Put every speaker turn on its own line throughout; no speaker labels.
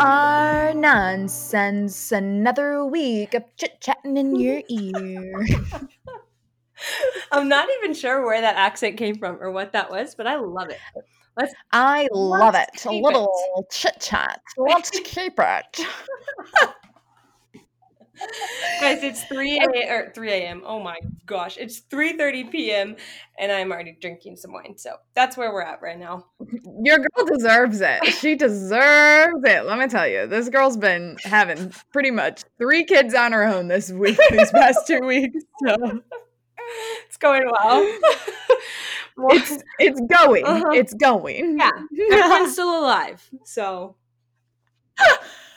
Our nonsense. Another week of chit chatting in your ear.
I'm not even sure where that accent came from or what that was, but I love it. Let's
I love it. A little chit chat. Let's keep it.
guys, it's 3 a or 3 a.m. Oh my gosh. It's 3:30 p.m. and I'm already drinking some wine. So that's where we're at right now.
Your girl deserves it. She deserves it. Let me tell you, this girl's been having pretty much three kids on her own this week, these past two weeks. So
It's going well. Well,
it's it's going.
Uh-huh.
It's going.
yeah, everyone's still alive. So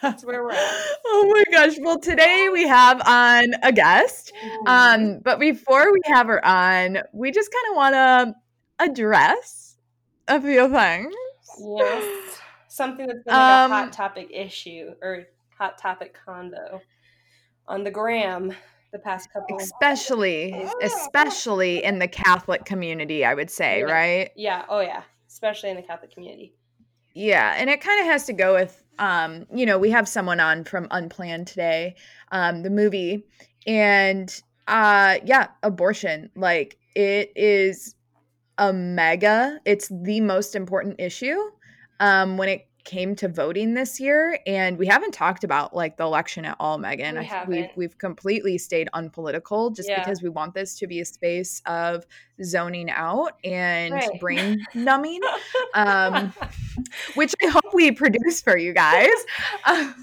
that's where we're at.
oh my gosh. Well, today we have on a guest. Um, but before we have her on, we just kind of want to address a few things.
Yes. Something that's been like a
Um,
hot topic issue or hot topic convo on the gram the past couple.
Especially, especially in the Catholic community, I would say,
Yeah.
right?
Yeah. Oh yeah. Especially in the Catholic community.
Yeah, and it kind of has to go with um, you know, we have someone on from Unplanned today, um, the movie, and uh yeah, abortion. Like it is a mega, it's the most important issue um when it came to voting this year and we haven't talked about like the election at all megan
We
I- we've we've completely stayed unpolitical just
Yeah.
because we want this to be a space of zoning out and
Right.
brain numbing um which I hope we produce for you guys.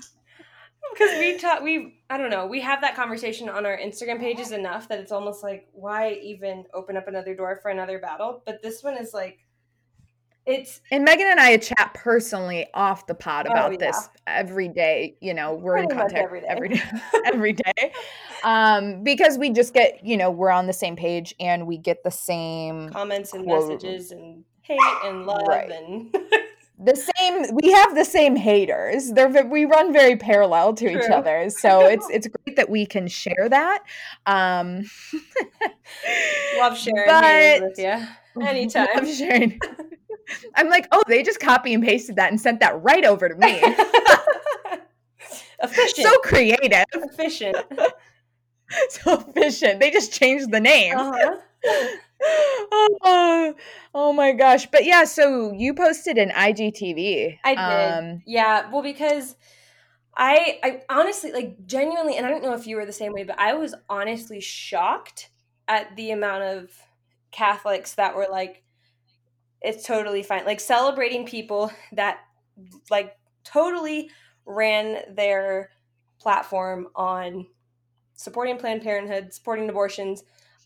Because we talk we i don't know we have that conversation on our instagram pages enough that it's almost like why even open up another door for another battle but this one is like it's
and Megan and I chat personally off the pod
Oh,
about
yeah.
this every day. You know, we're in
Pretty much
contact
every day.
every day, every day, um, because we just get you know we're on the same page and we get the same
comments and
Quote.
messages and hate and love
Right.
and
the same we have the same haters they're we run very parallel to each other so it's it's great that we can share that um
love sharing
But-
with you anytime
love sharing i'm like oh they just copy and pasted that and sent that right over to me.
Efficient.
So creative.
Efficient.
So efficient. They just changed the name.
Uh-huh.
oh, oh my gosh. But yeah so you posted an igtv
I did.
um
Yeah, well, because I, I honestly, like, genuinely, and I don't know if you were the same way, but I was honestly shocked at the amount of Catholics that were like, it's totally fine, like celebrating people that, like, totally ran their platform on supporting Planned Parenthood, supporting abortions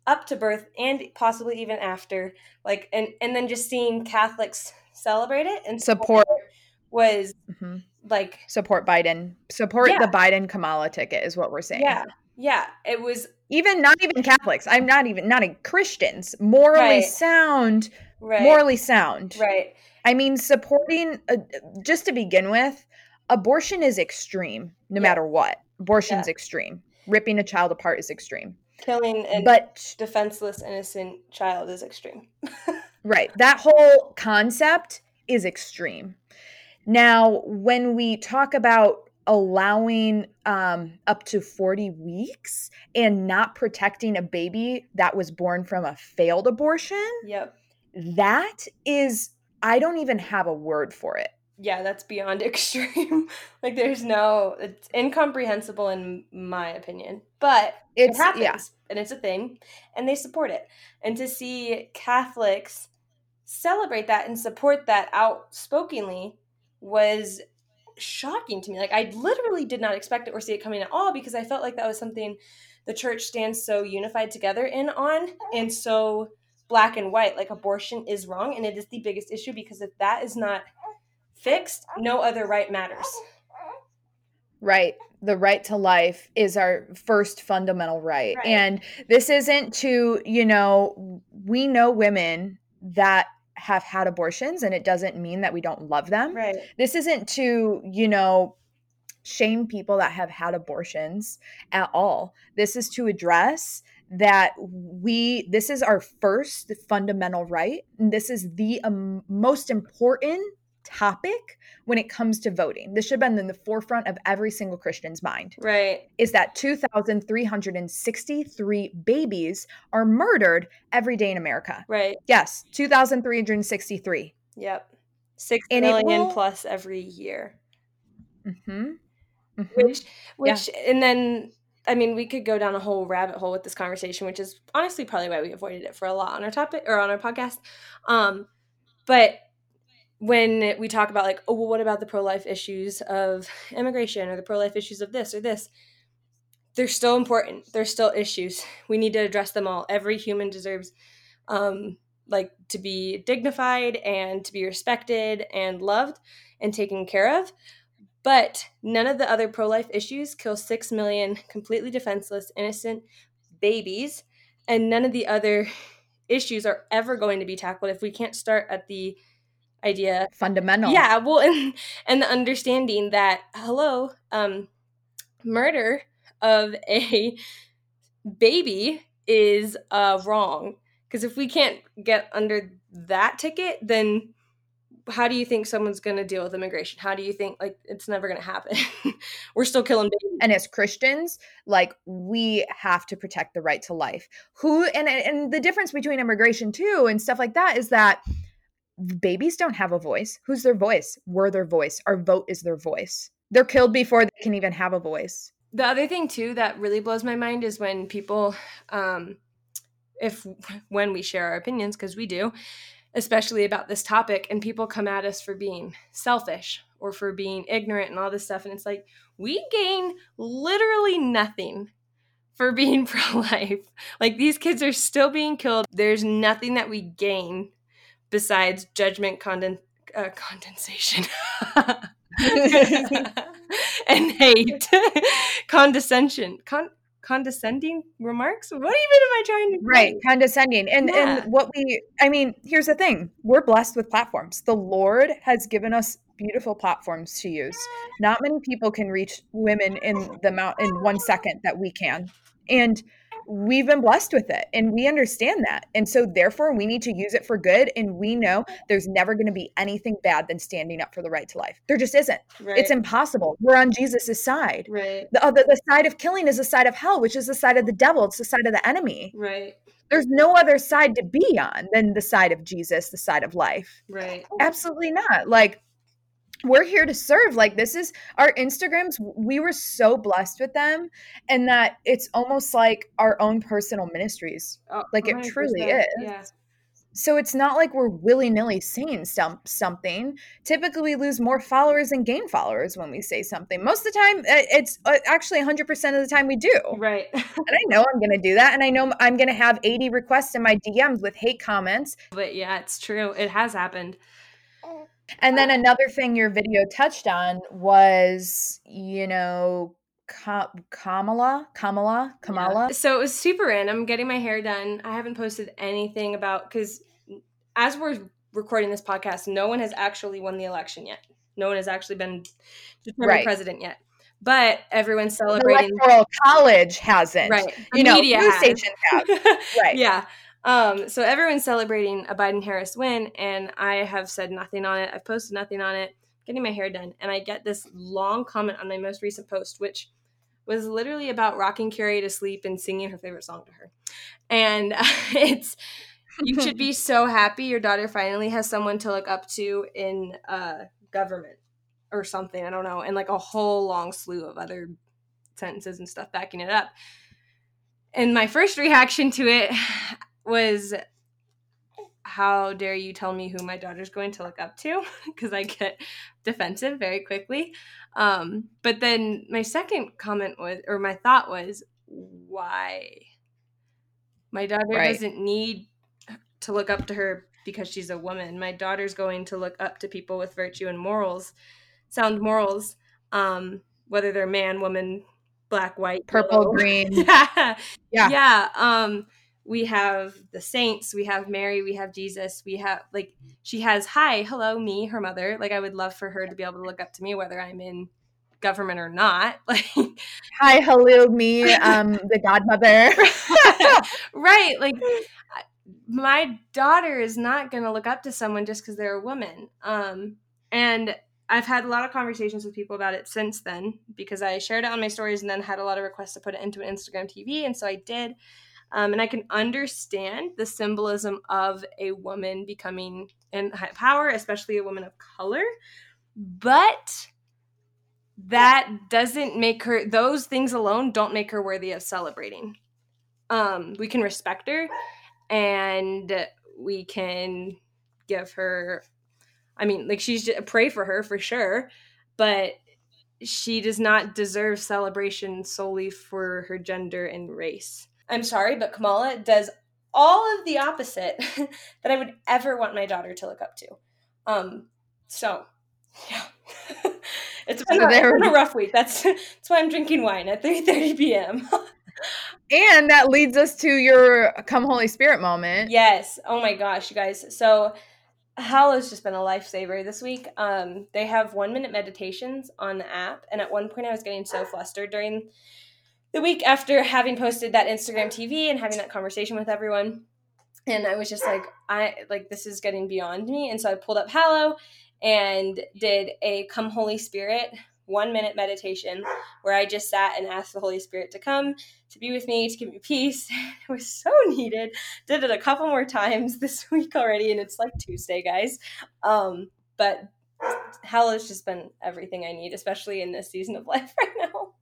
up to birth and possibly even after like and and then just seeing catholics celebrate it and
Support.
it was
mhm.
like
support biden support
Yeah.
the biden kamala ticket is what we're saying
yeah yeah it was
even not even catholics i'm not even not even christians morally
Right.
sound
right
morally sound
right
i mean supporting uh, just to begin with abortion is extreme no
Yeah.
matter what abortion's
Yeah.
extreme ripping a child apart is extreme
killing a
but
defenseless innocent child is extreme
Right. That whole concept is extreme. Now, when we talk about allowing um, up to 40 weeks and not protecting a baby that was born from a failed abortion,
yep
that is, I don't even have a word for it.
yeah that's beyond extreme like there's no it's incomprehensible in my opinion but
It's,
it happens
yeah.
and it's a thing and they support it and to see catholics celebrate that and support that outspokenly was shocking to me like i literally did not expect it or see it coming at all because i felt like that was something the church stands so unified together in on and so black and white like abortion is wrong and it is the biggest issue because if that is not fixed no other right matters
right the right to life is our first fundamental right. right. And this isn't to, you know, we know women that have had abortions and it doesn't mean that we don't love them.
Right.
This isn't to, you know, shame people that have had abortions at all. This is to address that we this is our first fundamental right and this is the um, most important topic when it comes to voting. This should have been in the forefront of every single Christian's mind.
Right.
Is that 2,363 babies are murdered every day in America.
Right.
Yes, 2,363.
Yep. Six and million will... plus every year.
Mm-hmm.
Mm-hmm. Which, which, yeah. and then I mean, we could go down a whole rabbit hole with this conversation, which is honestly probably why we avoided it for a lot on our topic or on our podcast. Um, but when we talk about like oh well what about the pro-life issues of immigration or the pro-life issues of this or this? They're still important. They're still issues. We need to address them all. Every human deserves um like to be dignified and to be respected and loved and taken care of but none of the other pro-life issues kill 6 million completely defenseless innocent babies and none of the other issues are ever going to be tackled if we can't start at the idea
fundamental.
Yeah well and and the understanding that hello um murder of a baby is uh wrong. Because if we can't get under that ticket then how do you think someone's going to deal with immigration how do you think like it's never going to happen we're still killing babies
and as christians like we have to protect the right to life who and and the difference between immigration too and stuff like that is that babies don't have a voice. Who's their voice? We're their voice. Our vote is their voice. They're killed before they can even have a voice.
The other thing too that really blows my mind is when people um if when we share our opinions because we do, especially about this topic and people come at us for being selfish or for being ignorant and all this stuff and it's like we gain literally nothing for being pro life. Like these kids are still being killed. There's nothing that we gain besides judgment conden- uh, condensation and hate condescension Con- condescending remarks? What even am i trying to
right condescending and yeah. and what we i mean here's the thing we're blessed with platforms. The lord has given us beautiful platforms to use. Not many people can reach women in the amount in one second that we can. And we've been blessed with it and we understand that. And so, therefore, we need to use it for good. And we know there's never going to be anything bad than standing up for the right to life. There just isn't. Right. It's impossible. We're on Jesus's side.
Right.
The, the, the side of killing is the side of hell, which is the side of the devil. It's the side of the enemy.
Right.
There's no other side to be on than the side of Jesus, the side of life.
Right.
Absolutely not. Like, we're here to serve like this is our instagrams we were so blessed with them and that it's almost like our own personal ministries oh, like it truly is. yeah. so it's not like we're willy-nilly saying some, something. Typically we lose more followers and gain followers when we say something. Most of the time it's uh, actually 100% of the time we do.
Right.
And i know i'm gonna do that and i know i'm gonna have 80 requests in my dms with hate comments.
But yeah it's true. It has happened
and then oh. another thing your video touched on was, you know, Kamala, Kamala, Kamala.
Yeah. So it was super random. Getting my hair done. I haven't posted anything about because as we're recording this podcast, no one has actually won the election yet. No one has actually been determined right. president yet. But everyone's celebrating.
The electoral college hasn't.
Right.
The you know, news stations have.
right. Yeah. Um, so everyone's celebrating a Biden Harris win, and I have said nothing on it. I've posted nothing on it, getting my hair done, and I get this long comment on my most recent post, which was literally about rocking Carrie to sleep and singing her favorite song to her. And uh, it's you should be so happy your daughter finally has someone to look up to in uh, government or something. I don't know, and like a whole long slew of other sentences and stuff backing it up. And my first reaction to it was how dare you tell me who my daughter's going to look up to because i get defensive very quickly um, but then my second comment was or my thought was why my daughter right. doesn't need to look up to her because she's a woman. My daughter's going to look up to people with virtue and morals, sound morals, um, whether they're man, woman, black, white,
purple,
yellow.
green.
yeah.
Yeah.
Yeah. Um, we have the saints, we have Mary, we have Jesus, we have like she has hi, hello, me, her mother. Like I would love for her to be able to look up to me whether I'm in government or not. Like
Hi, hello, me, um, the godmother.
right. Like my daughter is not going to look up to someone just because they're a woman. Um, and I've had a lot of conversations with people about it since then because I shared it on my stories and then had a lot of requests to put it into an Instagram TV. And so I did. Um, and I can understand the symbolism of a woman becoming in power, especially a woman of color. But that doesn't make her, those things alone don't make her worthy of celebrating. Um, we can respect her and we can give her I mean, like she's just, pray for her for sure, but she does not deserve celebration solely for her gender and race. I'm sorry, but Kamala does all of the opposite that I would ever want my daughter to look up to. Um, so yeah. it's been, a, it's been a rough week. That's that's why I'm drinking wine at 3:30 p.m.
and that leads us to your come Holy Spirit moment.
Yes. Oh my gosh, you guys. So Hallow's just been a lifesaver this week. Um, they have one minute meditations on the app, and at one point I was getting so flustered during the week after having posted that Instagram TV and having that conversation with everyone, and I was just like, I like this is getting beyond me, and so I pulled up Hallow and did a Come Holy Spirit one minute meditation where I just sat and asked the Holy Spirit to come to be with me, to give me peace. It was so needed. Did it a couple more times this week already, and it's like Tuesday, guys. Um, but Hallow's just been everything I need, especially in this season of life right now.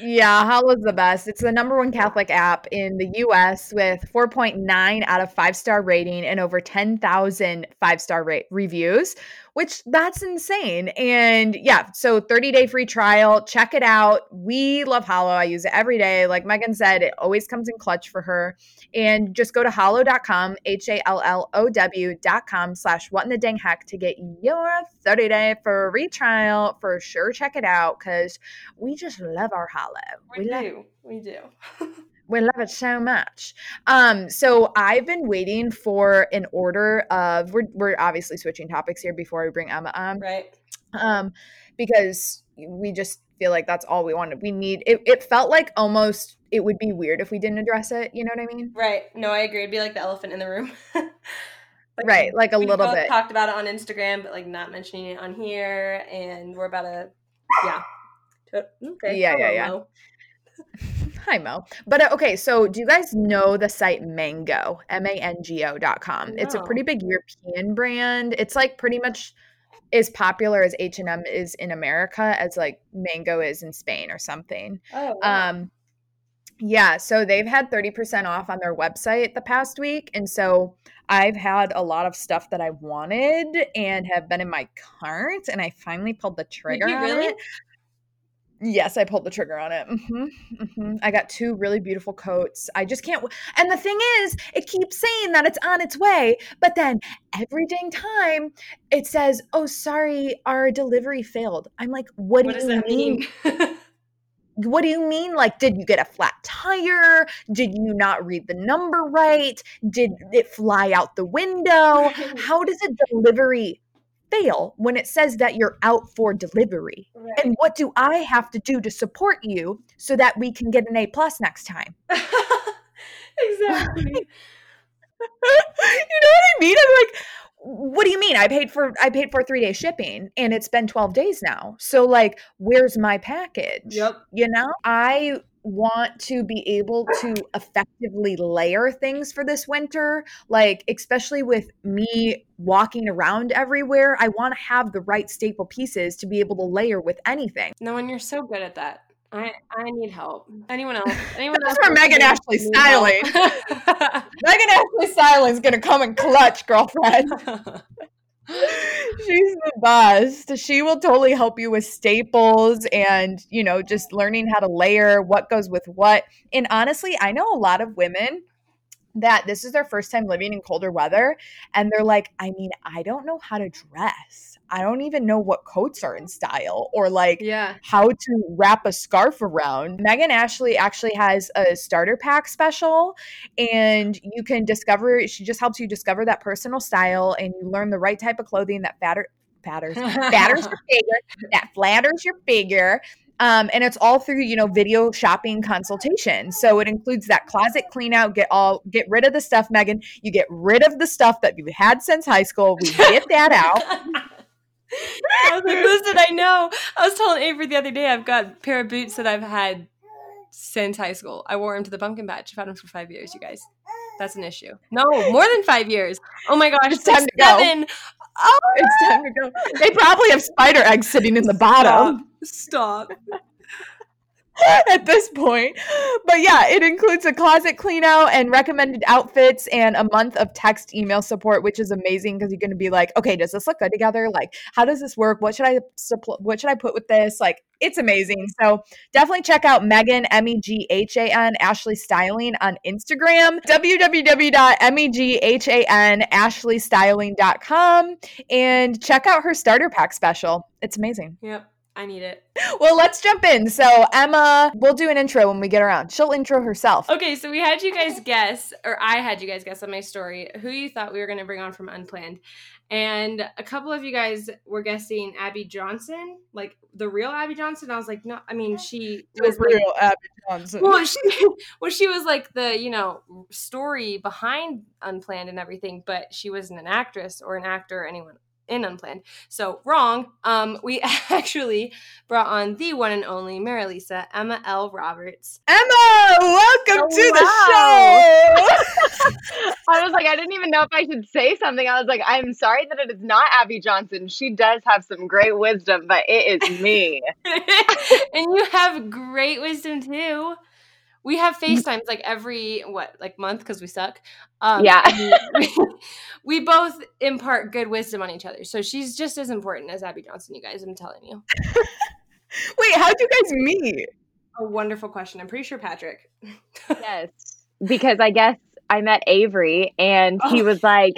Yeah, Hallow's the best. It's the number one Catholic app in the US with 4.9 out of 5 star rating and over 10,000 5 star rate reviews, which that's insane. And yeah, so 30 day free trial. Check it out. We love Hallow. I use it every day. Like Megan said, it always comes in clutch for her. And just go to hallow.com, H A L L O W.com slash what in the dang heck to get your 30 day free trial. For sure, check it out because we just love our Hallow.
We, we do. Love- we do.
we love it so much. Um, so I've been waiting for an order of we're we're obviously switching topics here before we bring Emma on.
Right.
Um, because we just feel like that's all we wanted. We need it, it felt like almost it would be weird if we didn't address it. You know what I mean?
Right. No, I agree. It'd be like the elephant in the room.
like, right, like a little bit.
Talked about it on Instagram, but like not mentioning it on here, and we're about to, yeah.
Okay. Yeah, yeah, yeah. Hi, Mo. But uh, okay, so do you guys know the site Mango, M A N G O.com? No. It's a pretty big European brand. It's like pretty much as popular as H&M is in America as like Mango is in Spain or something.
Oh, wow.
Um yeah, so they've had 30% off on their website the past week and so I've had a lot of stuff that I wanted and have been in my cart and I finally pulled the trigger really? on it. Yes, I pulled the trigger on it. Mm-hmm, mm-hmm. I got two really beautiful coats. I just can't. W- and the thing is, it keeps saying that it's on its way, but then every dang time it says, "Oh, sorry, our delivery failed." I'm like, "What, what do you mean?" mean? what do you mean? Like, did you get a flat tire? Did you not read the number right? Did it fly out the window? How does a delivery fail when it says that you're out for delivery? Right. And what do I have to do to support you so that we can get an A plus next time?
exactly.
you know what I mean? I'm like, what do you mean? I paid for I paid for three day shipping and it's been 12 days now. So like, where's my package?
Yep.
You know, I want to be able to effectively layer things for this winter like especially with me walking around everywhere i want to have the right staple pieces to be able to layer with anything
no and you're so good at that I, I need help. Anyone else? Anyone That's
else? for Meghan Ashley styling. Meghan Ashley styling is gonna come and clutch, girlfriend. She's the best. She will totally help you with staples and, you know, just learning how to layer what goes with what. And honestly, I know a lot of women that this is their first time living in colder weather and they're like i mean i don't know how to dress i don't even know what coats are in style or like
Yeah.
how to wrap a scarf around meghan ashley actually has a starter pack special and you can discover she just helps you discover that personal style and you learn the right type of clothing that fatter fatters fatters your figure that flatters your figure um, and it's all through you know video shopping consultation so it includes that closet clean out get all get rid of the stuff megan you get rid of the stuff that you've had since high school we get that out
I was like, listen, I know. I was telling Avery the other day, I've got a pair of boots that I've had since high school. I wore them to the pumpkin patch. I've had them for five years, you guys. That's an issue. No, more than five years. Oh my gosh,
It's time to go.
Oh,
it's time to go they probably have spider eggs sitting in the bottom
stop. Stop.
at this point. But yeah, it includes a closet clean out and recommended outfits and a month of text email support, which is amazing because you're going to be like, okay, does this look good together? Like, how does this work? What should I what should I put with this? Like, it's amazing. So definitely check out Meghan M E G H A N Ashley Styling on Instagram, www.meghan and check out her starter pack special. It's amazing.
Yep, I need it.
Well, let's jump in. So, Emma, we'll do an intro when we get around. She'll intro herself.
Okay, so we had you guys guess, or I had you guys guess on my story, who you thought we were going to bring on from Unplanned. And a couple of you guys were guessing Abby Johnson, like the real Abby Johnson. I was like, no, I mean, she was like,
Abby Johnson.
well, she, well, she was like the, you know, story behind Unplanned and everything, but she wasn't an actress or an actor or anyone in Unplanned. So wrong. Um, we actually brought on the one and only Marilisa, Emma Elle Roberts.
Emma, welcome
Oh,
to
wow.
the show.
I was like, I didn't even know if I should say something. I was like, I'm sorry that it is not Abby Johnson. She does have some great wisdom, but it is me.
and you have great wisdom too. We have FaceTimes like every what, like month because we suck. Um,
Yeah.
We, we both impart good wisdom on each other. So she's just as important as Abby Johnson, you guys. I'm telling you.
Wait, how'd you guys meet?
A wonderful question. I'm pretty sure Patrick.
yes. Because I guess I met Avery and he
Oh.
was like,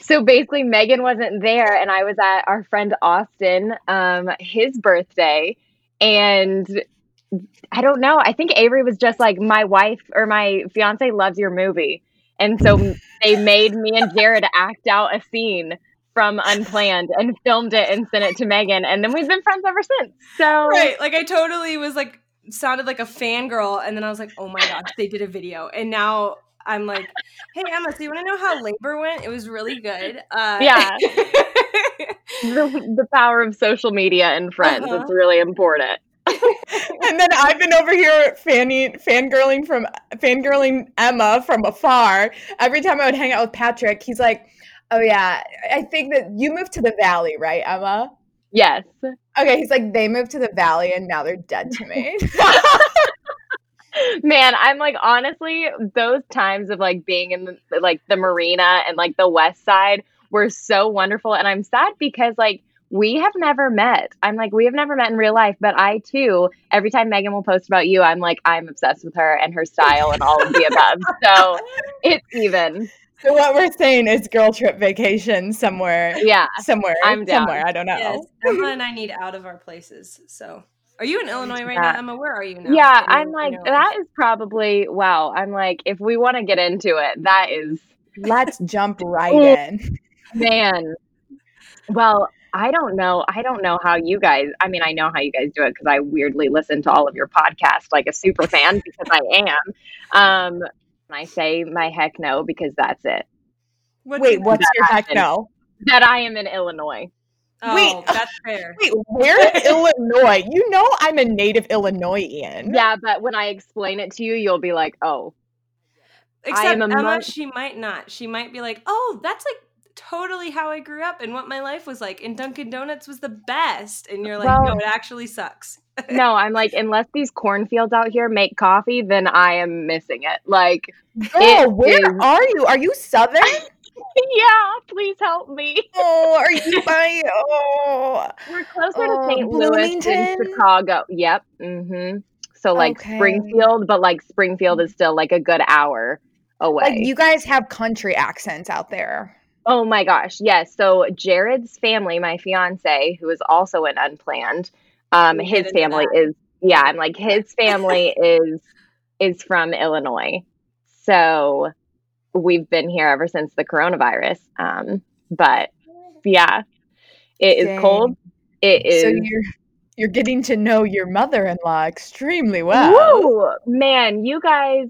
so basically Megan wasn't there and I was at our friend Austin, um, his birthday. And I don't know. I think Avery was just like, my wife or my fiance loves your movie. And so they made me and Jared act out a scene from Unplanned and filmed it and sent it to Megan. And then we've been friends ever since. So
Right. Like I totally was like sounded like a fangirl and then I was like, oh my gosh, they did a video. And now I'm like, hey Emma, so you want to know how labor went? It was really good. Uh,
Yeah. the, the power of social media and friends.
Uh-huh.
It's really important.
And then I've been over here fanning, fangirling from fangirling Emma from afar. Every time I would hang out with Patrick, he's like, "Oh yeah, I think that you moved to the valley, right, Emma?"
Yes.
Okay, he's like, "They moved to the valley, and now they're dead to me."
Man, I'm like honestly, those times of like being in the, like the marina and like the west side were so wonderful and I'm sad because like we have never met. I'm like we have never met in real life, but I too every time Megan will post about you, I'm like I'm obsessed with her and her style and all of the above. So, it's even.
so what we're saying is girl trip vacation somewhere,
Yeah.
somewhere,
I'm down.
somewhere. I don't know.
yes, Emma and I need out of our places. So, are you in Illinois right
Yeah.
now, Emma? Where are you now?
Yeah,
in your-
I'm like
your life?
that is probably wow. I'm like if we want to get into it, that is
Let's jump right oh, in.
Man. Well, I don't know. I don't know how you guys, I mean, I know how you guys do it because I weirdly listen to all of your podcasts like a super fan because I am. Um, I say my heck no because that's it.
What's
Wait, what's your heck
happened.
no?
That I am in Illinois.
Oh,
Wait.
that's fair.
Wait, where in Illinois? You know I'm a native Illinoisan.
Yeah, but when I explain it to you, you'll be like, oh,
Except
am a
Emma,
mon-
she might not. She might be like, "Oh, that's like totally how I grew up and what my life was like." And Dunkin' Donuts was the best. And you're like, "No, it actually sucks."
no, I'm like, unless these cornfields out here make coffee, then I am missing it. Like,
Girl,
It
where
is-
are you? Are you Southern?
yeah, please help me.
Oh, are you by? Oh,
We're closer
Oh,
to St. Louis than Chicago. Yep. Mm-hmm. So like
Okay.
Springfield, but like Springfield is still like a good hour away.
Like you guys have country accents out there.
Oh my gosh, yes. So Jared's family, my fiance, who is also an unplanned, um, his family
that.
is yeah, I'm like his family is is from Illinois. So we've been here ever since the coronavirus. Um, but yeah, it is cold. It is
So you're you're getting to know your mother-in-law extremely well.
Woo! Man, you guys,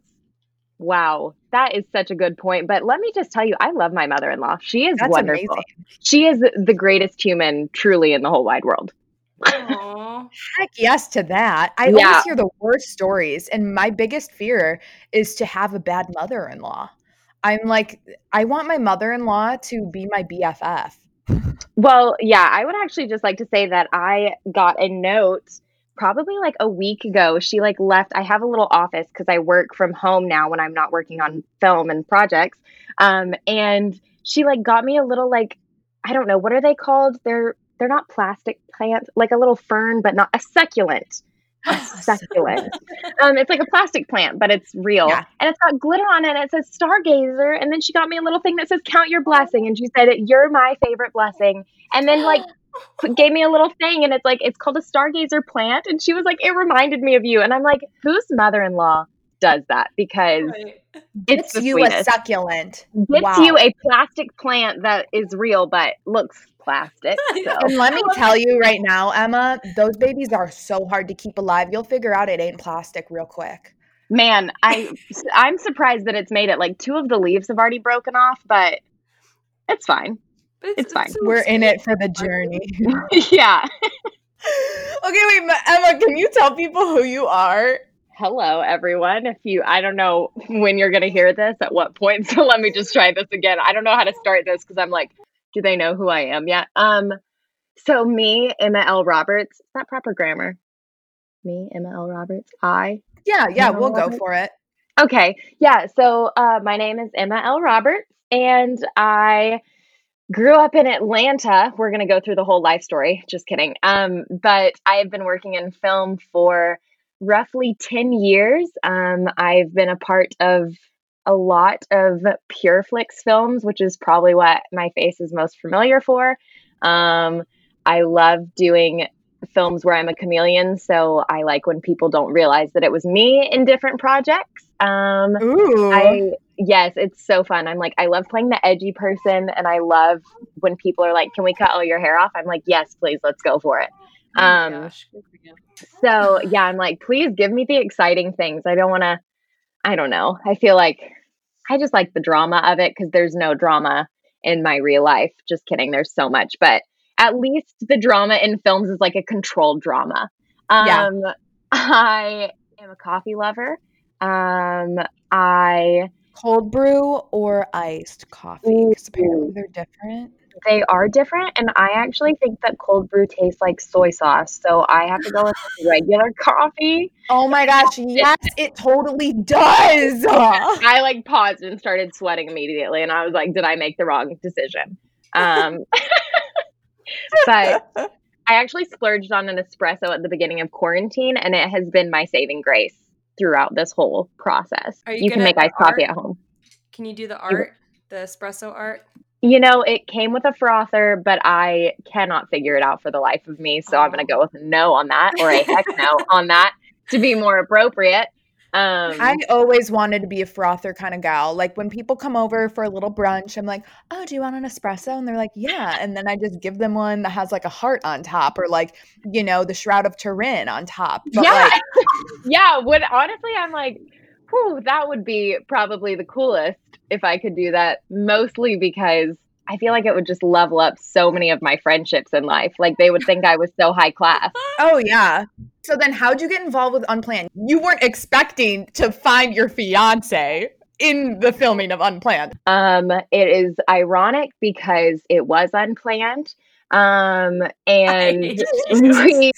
wow, that is such a good point. But let me just tell you, I love my mother in law. She is
That's
wonderful.
amazing.
She is the greatest human truly in the whole wide world.
Aw.
Heck yes to that. I
Yeah.
always hear the worst stories, and my biggest fear is to have a bad mother-in-law. I'm like, I want my mother-in-law to be my BFF.
Well, yeah, I would actually just like to say that I got a note probably like a week ago. She like left. I have a little office because I work from home now when I'm not working on film and projects. Um, and she like got me a little like I don't know what are they called? They're they're not plastic plants, like a little fern, but not a succulent. A succulent. um, it's like a plastic plant, but it's real.
Yeah.
And it's got glitter on it and it says stargazer. And then she got me a little thing that says count your blessing. And she said, You're my favorite blessing. And then like gave me a little thing and it's like it's called a stargazer plant. And she was like, It reminded me of you. And I'm like, whose mother in law does that? Because
Right.
it's
It's
the
you a succulent.
Gets
Wow.
you a plastic plant that is real but looks plastic. So.
And let me tell you right now, Emma, those babies are so hard to keep alive. You'll figure out it ain't plastic real quick.
man, I I'm surprised that it's made it. Like two of the leaves have already broken off, but it's fine.
But
It's fine.
so
We're in it for the journey.
yeah.
okay, wait, Emma, can you tell people who you are?
Hello, everyone. If you, I don't know when you're going to hear this, at what point. So let me just try this again. I don't know how to start this because I'm like, do they know who I am yet? Um, so me, Emma Elle Roberts. Is that proper grammar? Me, Emma Elle Roberts. I.
Yeah, yeah,
Emma
we'll go for it.
Okay. Yeah. So uh, my name is Emma Elle Roberts, and I grew up in Atlanta. We're going to go through the whole life story. Just kidding. Um, but I have been working in film for roughly 10 years. Um, I've been a part of a lot of Pure Flix films, which is probably what my face is most familiar for. Um, I love doing films where I'm a chameleon, so I like when people don't realize that it was me in different projects. Um,
Ooh.
I yes, it's so fun. I'm like I love playing the edgy person, and I love when people are like, "Can we cut all your hair off?" I'm like, "Yes, please, let's go for it."
Oh
Um,
gosh, good for you.
So yeah, I'm like, please give me the exciting things. I don't want to. I don't know. I feel like I just like the drama of it because there's no drama in my real life. Just kidding. There's so much, but at least the drama in films is like a controlled drama.
Yeah.
Um, I am a coffee lover. Um, I
Cold brew or iced coffee? Because apparently they're different.
they are different, and I actually think that cold brew tastes like soy sauce, so I have to go with regular coffee.
Oh my gosh, yes, it totally does.
I like paused and started sweating immediately, and I was like, "Did I make the wrong decision?" Um, but I actually splurged on an espresso at the beginning of quarantine, and it has been my saving grace throughout this whole process.
You
You can make iced coffee at home.
Can you do the art, the espresso art?
You know, it came with a frother, but I cannot figure it out for the life of me. So I'm going to oh. go with no on that, or a heck no on that, to be more appropriate. Um,
I always wanted to be a frother kind of gal. Like when people come over for a little brunch, I'm like, "Oh, do you want an espresso?" And they're like, "Yeah." And then I just give them one that has like a heart on top, or like, you know, the shroud of Turin on top. But
yeah,
like,
yeah. Would honestly, I'm like, whew, that would be probably the coolest if I could do that. Mostly because I feel like it would just level up so many of my friendships in life. Like they would think I was so high class.
oh yeah. So then, how'd you get involved with Unplanned? You weren't expecting to find your fiance in the filming of Unplanned.
Um, it is ironic because it was unplanned. Um, and we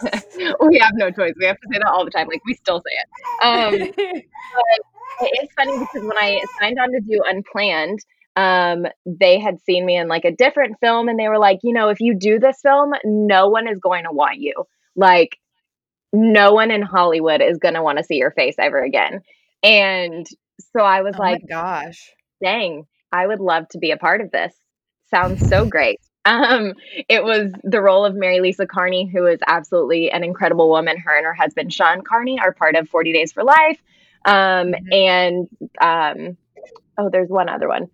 we have no choice. We have to say that all the time. Like we still say it. Um, it is funny because when I signed on to do Unplanned, um, they had seen me in like a different film, and they were like, you know, if you do this film, no one is going to want you. Like, no one in Hollywood is going to want to see your face ever again. And so I was
Oh
like,
my gosh.
dang, I would love to be a part of this. Sounds so great. Um, it was the role of Marilisa Carney, who is absolutely an incredible woman. Her and her husband Shawn Carney are part of 40 Days for Life. Um,
Mhm.
and um, oh, there's one other one.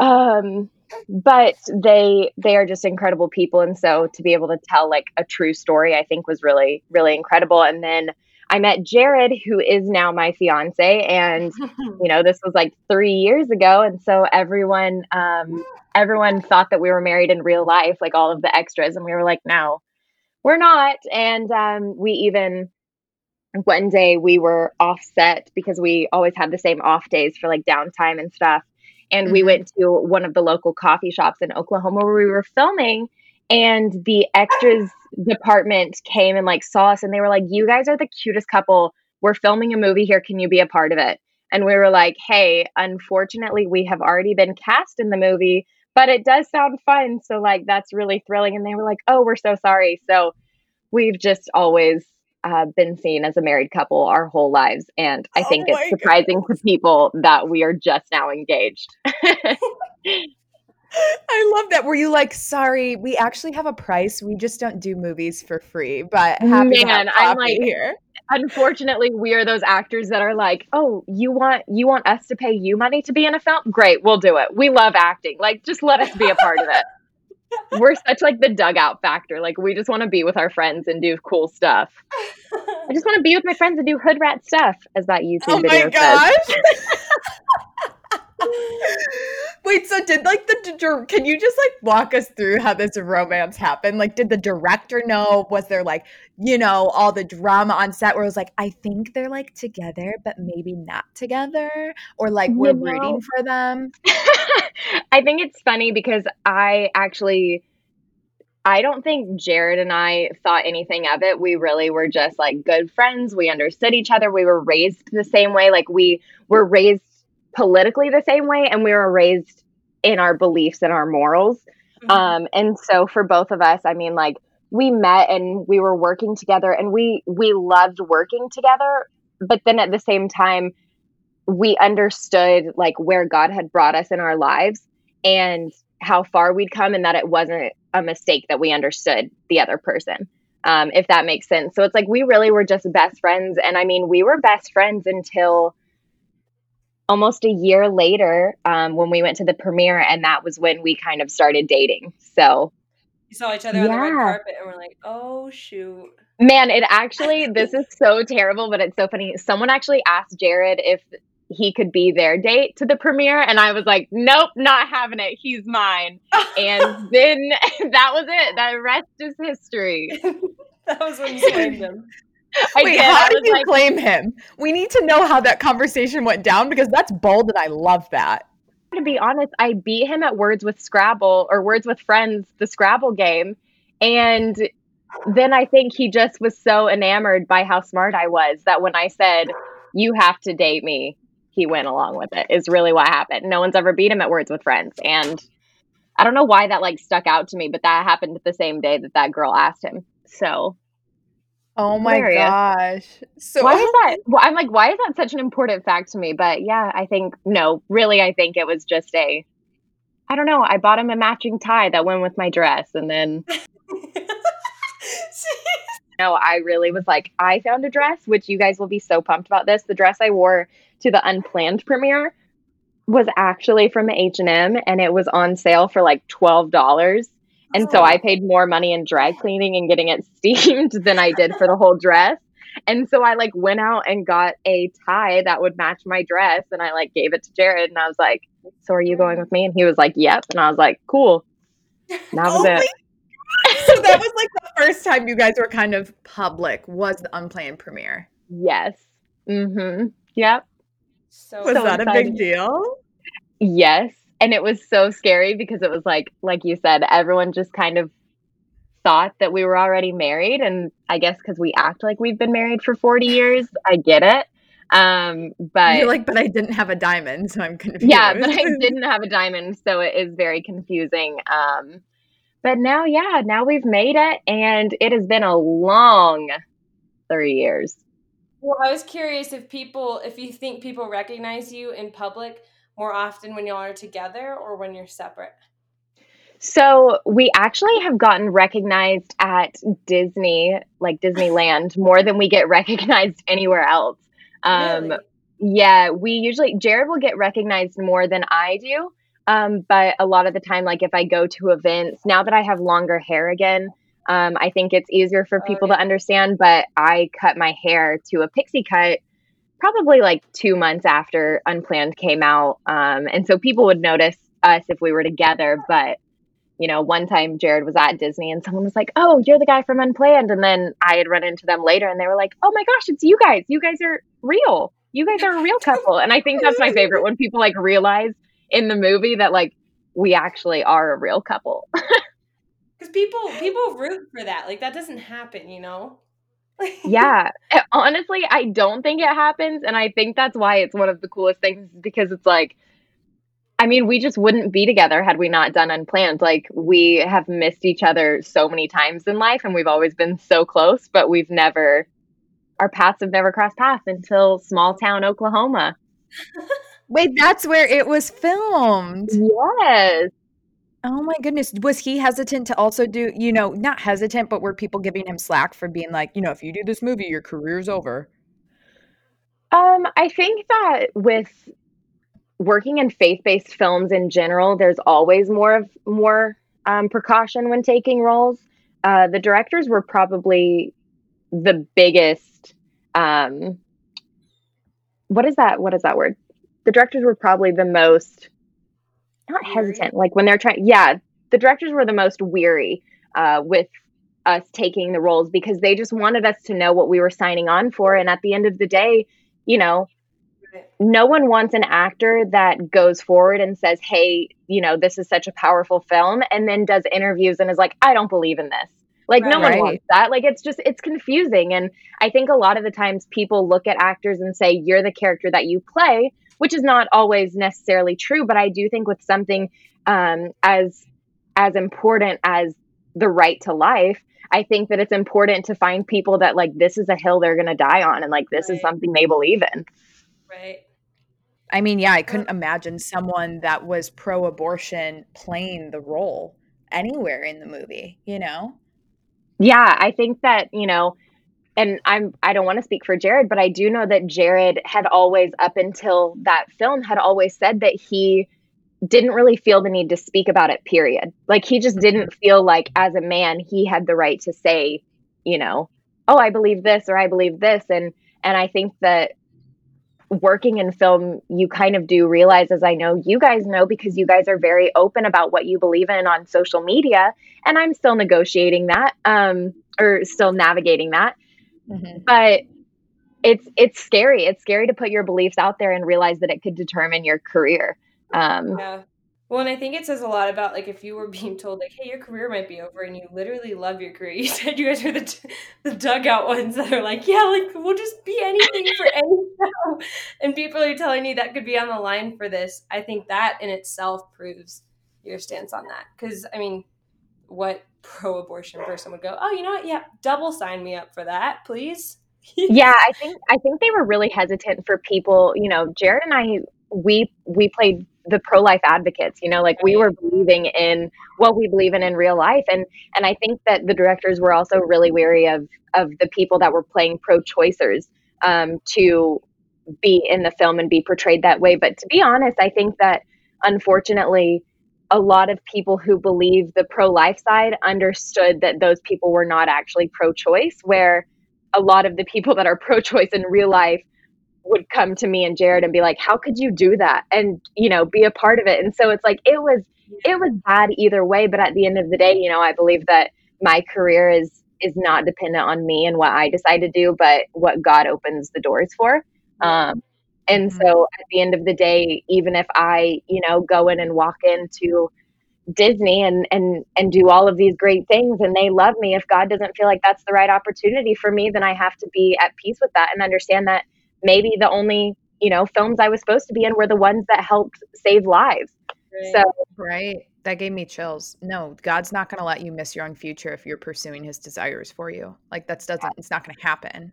Um, but they they are just incredible people, and so to be able to tell like a true story, I think was really really incredible. And then I met Jared, who is now my fiance, and you know this was like three years ago. And so everyone um everyone thought that we were married in real life like all of the extras. And we were like no we're not. And um we even one day we were offset because we always had the same off days for like downtime and stuff and we
Mhm.
went to one of the local coffee shops in oklahoma where we were filming and the extras department came and like saw us and they were like you guys are the cutest couple. We're filming a movie here. Can you be a part of it? And we were like hey unfortunately we have already been cast in the movie but it does sound fun so like that's really thrilling. And they were like oh we're so sorry. So we've just always uh, been seen as a married couple our whole lives and i
Oh
think it's surprising to people that we are just now engaged
I love that. Were you like, sorry, we actually have a price. We just don't do movies for free, but happy have
Man, I'm like-
here.
unfortunately we are those actors that are like oh you want you want us to pay you money to be in a film great we'll do it we love acting like just let us be a part of it we're such like the dugout factor like we just want to be with our friends and do cool stuff i just want to be with my friends and do hood rat stuff as that youtube
Oh
video
my
says
gosh. Wait, so did like the can you just like walk us through how this romance happened? Like did the director know? Was there like, you know, all the drama on set where it was like, I think they're like together, but maybe not together? Or like we're
know-
rooting for them?
I think it's funny because I actually I don't think Jared and I thought anything of it. We really were just like good friends. We understood each other. We were raised the same way. Like we were raised politically the same way and we were raised in our beliefs and our morals. Um and so for both of us, I mean like we met and we were working together and we we loved working together, but then at the same time we understood like where God had brought us in our lives and how far we'd come and that it wasn't a mistake that we understood the other person. Um, if that makes sense. So it's like we really were just best friends. And I mean, we were best friends until almost a year later um, when we went to the premiere, and that was when we kind of started dating. So,
We saw each other on the red carpet and we're like, oh shoot.
man, it actually, this is so terrible, but it's so funny. Someone actually asked Jared if he could be their date to the premiere, and I was like, nope, not having it. He's mine. And then that was it. The rest is history.
that was when you claimed him.
I
Wait,
did.
how
I
did you
like,
claim him? We need to know how that conversation went down because that's bold and I love that.
to be honest, I beat him at Words with Scrabble or Words with Friends, the Scrabble game. And then I think he just was so enamored by how smart I was that when I said, You have to date me, he went along with it, is really what happened. No one's ever beat him at Words with Friends. And I don't know why that like stuck out to me, but that happened the same day that that girl asked him. So
Oh my
Hilarious.
gosh. So
why is that? Well, I'm like, why is that such an important fact to me? But yeah, I think, no, really, I think it was just a, I don't know, I bought him a matching tie that went with my dress. And then, no, I really was like, I found a dress, which you guys will be so pumped about this. The dress I wore to the unplanned premiere was actually from H&M and it was on sale for like $12 and
oh.
so I paid more money in dry cleaning and getting it steamed than I did for the whole dress. And so I like went out and got a tie that would match my dress and I like gave it to Jared and I was like, So are you going with me? And he was like, Yep. And I was like, Cool. That was
oh
it.
so that was like the first time you guys were kind of public was the unplanned premiere.
Yes. Mm-hmm. Yep.
So
was
so
that a big deal?
Yes. And it was so scary because it was like, like you said, everyone just kind of thought that we were already married. And I guess because we act like we've been married for 40 years, I get it. Um, but
You're like, but I didn't have a diamond, so I'm confused.
yeah, but I didn't have a diamond. So it is very confusing. Um, but now, yeah, now we've made it and it has been a long three years.
Well, I was curious if people, if you think people recognize you in public more often when y'all are together or when you're separate.
So we actually have gotten recognized at Disney, like Disneyland, more than we get recognized anywhere else. Um,
Really?
Yeah, we usually Jared will get recognized more than I do. Um, but a lot of the time, like if I go to events, now that I have longer hair again, um, I think it's easier for
Oh,
people
yeah.
to understand. But I cut my hair to a pixie cut probably like two months after Unplanned came out. Um, and so people would notice us if we were together. But, you know, one time Jared was at Disney and someone was like, Oh, you're the guy from Unplanned. And then I had run into them later and they were like, Oh my gosh, it's you guys. You guys are real. You guys are a real couple. And I think that's my favorite when people like realize in the movie that like we actually are a real couple.
Because people people root for that. Like that doesn't happen, you know.
Yeah. Eh, Honestly, I don't think it happens. And I think that's why it's one of the coolest things because it's like, I mean, we just wouldn't be together had we not done unplanned. Like, we have missed each other so many times in life and we've always been so close, but we've never, our paths have never crossed paths until small town Oklahoma.
Wait, that's where it was filmed.
Yes.
Oh my goodness. Was he hesitant to also do, you know, not hesitant, but were people giving him slack for being like, you know, if you do this movie, your career's over?
Um, I think that with working in faith-based films in general, there's always more of more um, precaution when taking roles. Uh, the directors were probably the biggest. Um, what is that? What is that word? The directors were probably the most not
Weary?
hesitant, like when they're trying. Yeah, the directors were the most weary uh, with us taking the roles because they just wanted us to know what we were signing on for, and at the end of the day, you know, no one wants an actor that goes forward and says, Hey, you know, this is such a powerful film, and then does interviews and is like, I don't believe in this. Like, no one
Right.
wants that. Like, it's just, it's confusing. And I think a lot of the times people look at actors and say, You're the character that you play, which is not always necessarily true. But I do think with something um, as, as important as the right to life, I think that it's important to find people that like this is a hill they're going to die on and like this is something they believe in.
Right.
I mean, yeah, I couldn't imagine someone that was pro abortion playing the role anywhere in the movie, you know?
Yeah, I think that, you know, and I'm I don't want to speak for Jared, but I do know that Jared had always up until that film had always said that he didn't really feel the need to speak about it period. Like he just didn't feel like as a man he had the right to say, you know, oh, I believe this or I believe this and and I think that working in film you kind of do realize as I know you guys know because you guys are very open about what you believe in on social media and I'm still negotiating that um or still navigating that
Mhm.
but it's it's scary it's scary to put your beliefs out there and realize that it could determine your career um
Yeah. Well, and I think it says a lot about like if you were being told like, "Hey, your career might be over," and you literally love your career. You said you guys are the t- the dugout ones that are like, "Yeah, like we'll just be anything for any show," and people are telling you that could be on the line for this. I think that in itself proves your stance on that. Because I mean, what pro-abortion person would go, "Oh, you know what? Yeah, double sign me up for that, please."
yeah i think i think they were really hesitant for people you know jared and i we we played the pro-life advocates you know like we were believing in what we believe in in real life and and i think that the directors were also really wary of of the people that were playing pro-choicers um, to be in the film and be portrayed that way but to be honest i think that unfortunately a lot of people who believe the pro-life side understood that those people were not actually pro-choice where a lot of the people that are pro-choice in real life would come to me and Jared and be like, "How could you do that?" and you know, be a part of it. And so it's like it was it was bad either way, but at the end of the day, you know, I believe that my career is is not dependent on me and what I decide to do, but what God opens the doors for. Um, and so at the end of the day, even if I, you know, go in and walk into Disney and and and do all of these great things and they love me, if God doesn't feel like that's the right opportunity for me, then I have to be at peace with that and understand that maybe the only, you know, films I was supposed to be in were the ones that helped save lives.
Right.
So
Right. That gave me chills. No, God's not going to let you miss your own future if you're pursuing his desires for you. Like that's doesn't it's not going to happen.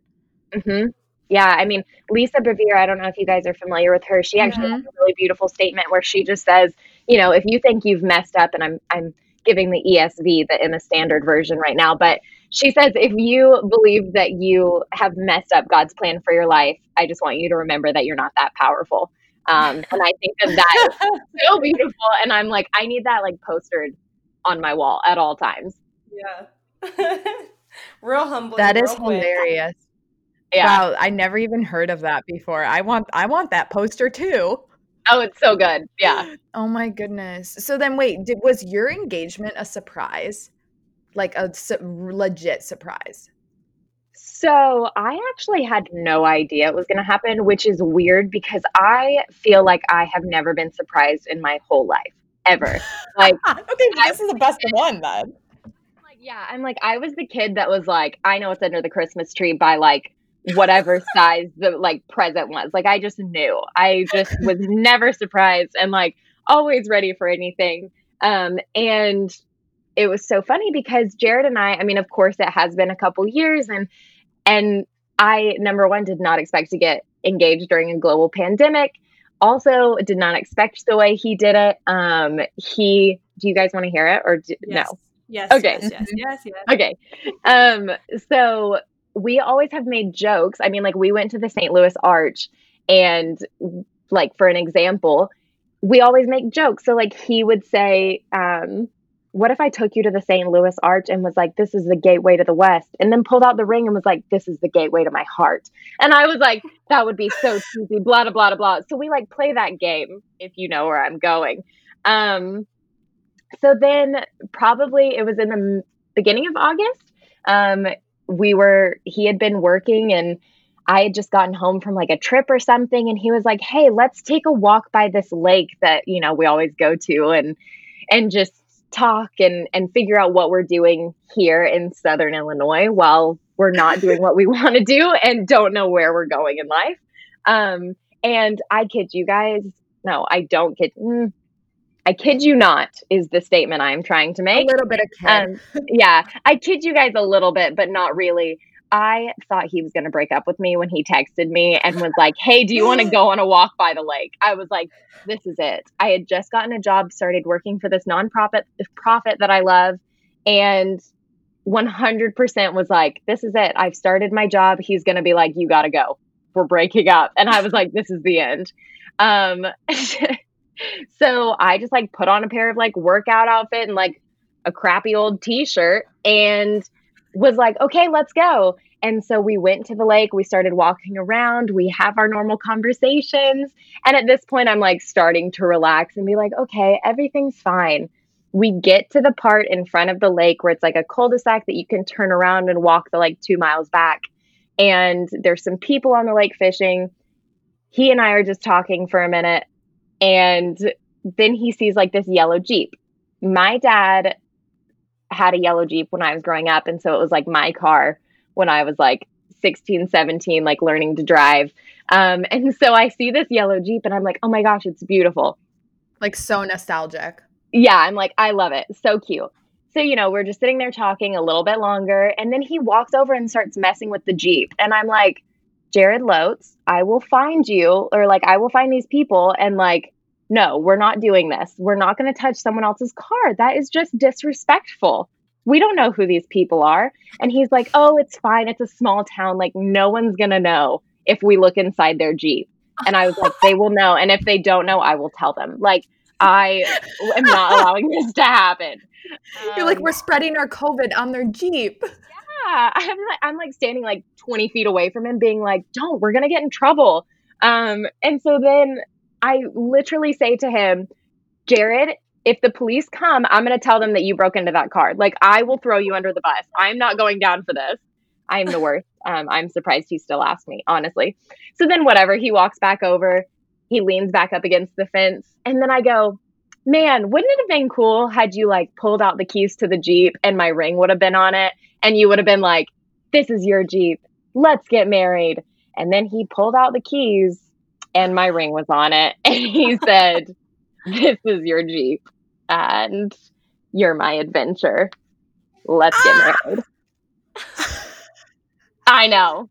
mhm. Yeah, I mean, Lisa Bevere, I don't know if you guys are familiar with her. She actually
Mhm.
has a really beautiful statement where she just says, you know, if you think you've messed up, and I'm I'm giving the ESV, in the Emma Standard version right now, but she says if you believe that you have messed up God's plan for your life, I just want you to remember that you're not that powerful. Um, and I think that that is so beautiful, and I'm like, I need that like postered on my wall at all times.
yeah. real humble.
That is
real quick.
Yeah.
Wow, I never even heard of that before. I want I want that poster too.
Oh, it's so good. Yeah.
Oh my goodness. So then wait, did, was your engagement a surprise? Like a su- legit surprise?
So I actually had no idea it was going to happen, which is weird because I feel like I have never been surprised in my whole life ever. Like,
okay, this is the best one then.
like yeah, I'm like I was the kid that was like, I know it's under the Christmas tree by like whatever size the like present was. Like I just knew. I just was never surprised and like always ready for anything. Um, and it was so funny because Jared and I, I mean, of course, it has been a couple years, and and I number one did not expect to get engaged during a global pandemic. Also, did not expect the way he did it. Um, he, do you guys want to hear it or do,
Yes.
no?
Yes.
Okay.
Yes. Yes. Yes. yes.
Okay. Um, so we always have made jokes. I mean, like we went to the St. Louis Arch and like for an example, we always make jokes. So like he would say, um, what if I took you to the St. Louis Arch and was like, this is the gateway to the West, and then pulled out the ring and was like, this is the gateway to my heart. And I was like, that would be so cheesy, blah, blah, blah, blah. So we like play that game if you know where I'm going. Um, so then probably it was in the beginning of August. Um, we were, he had been working and I had just gotten home from like a trip or something. And he was like, Hey, let's take a walk by this lake that, you know, we always go to and, and just talk and, and figure out what we're doing here in Southern Illinois while we're not doing what we want to do and don't know where we're going in life. Um, and I kid you guys, no, I don't kid. Mm, I kid you not is the statement I'm trying to make.
A little bit of kid.
Um, yeah, I kid you guys a little bit, but not really. I thought he was going to break up with me when he texted me and was like, "Hey, do you want to go on a walk by the lake?" I was like, "This is it." I had just gotten a job, started working for this nonprofit profit that I love, and 100% was like, "This is it. I've started my job. He's going to be like, "You got to go. We're breaking up." And I was like, "This is the end." Um so I just like put on a pair of like workout outfit and like a crappy old t-shirt and was like, okay, let's go. And so we went to the lake, we started walking around, we have our normal conversations. And at this point, I'm like starting to relax and be like, okay, everything's fine. We get to the part in front of the lake where it's like a cul-de-sac that you can turn around and walk the like two miles back. And there's some people on the lake fishing. He and I are just talking for a minute. And then he sees like this yellow Jeep. My dad had a yellow Jeep when I was growing up. And so it was like my car when I was like 16, 17, like learning to drive. Um, and so I see this yellow Jeep and I'm like, oh my gosh, it's beautiful.
like so nostalgic.
Yeah, I'm like, I love it. So cute. So, you know, we're just sitting there talking a little bit longer. And then he walks over and starts messing with the Jeep. And I'm like, Jared Lotz, I will find you, or like, I will find these people. And like, no, we're not doing this. We're not going to touch someone else's car. That is just disrespectful. We don't know who these people are. And he's like, oh, it's fine. It's a small town. Like, no one's going to know if we look inside their Jeep. And I was like, they will know. And if they don't know, I will tell them. Like, I am not allowing this to happen.
You're like,
Um,
we're spreading our COVID on their Jeep.
yeah, I'm like, I'm like standing like 20 feet away from him, being like, don't, we're gonna get in trouble. Um, and so then I literally say to him, Jared, if the police come, I'm gonna tell them that you broke into that car. Like, I will throw you under the bus. I'm not going down for this. I'm the worst. Um, I'm surprised he still asked me, honestly. So then, whatever, he walks back over, he leans back up against the fence, and then I go, Man, wouldn't it have been cool had you like pulled out the keys to the Jeep and my ring would have been on it? And you would have been like, This is your Jeep. Let's get married. And then he pulled out the keys and my ring was on it. And he said, This is your Jeep. And you're my adventure. Let's get
Ah!
married. I know.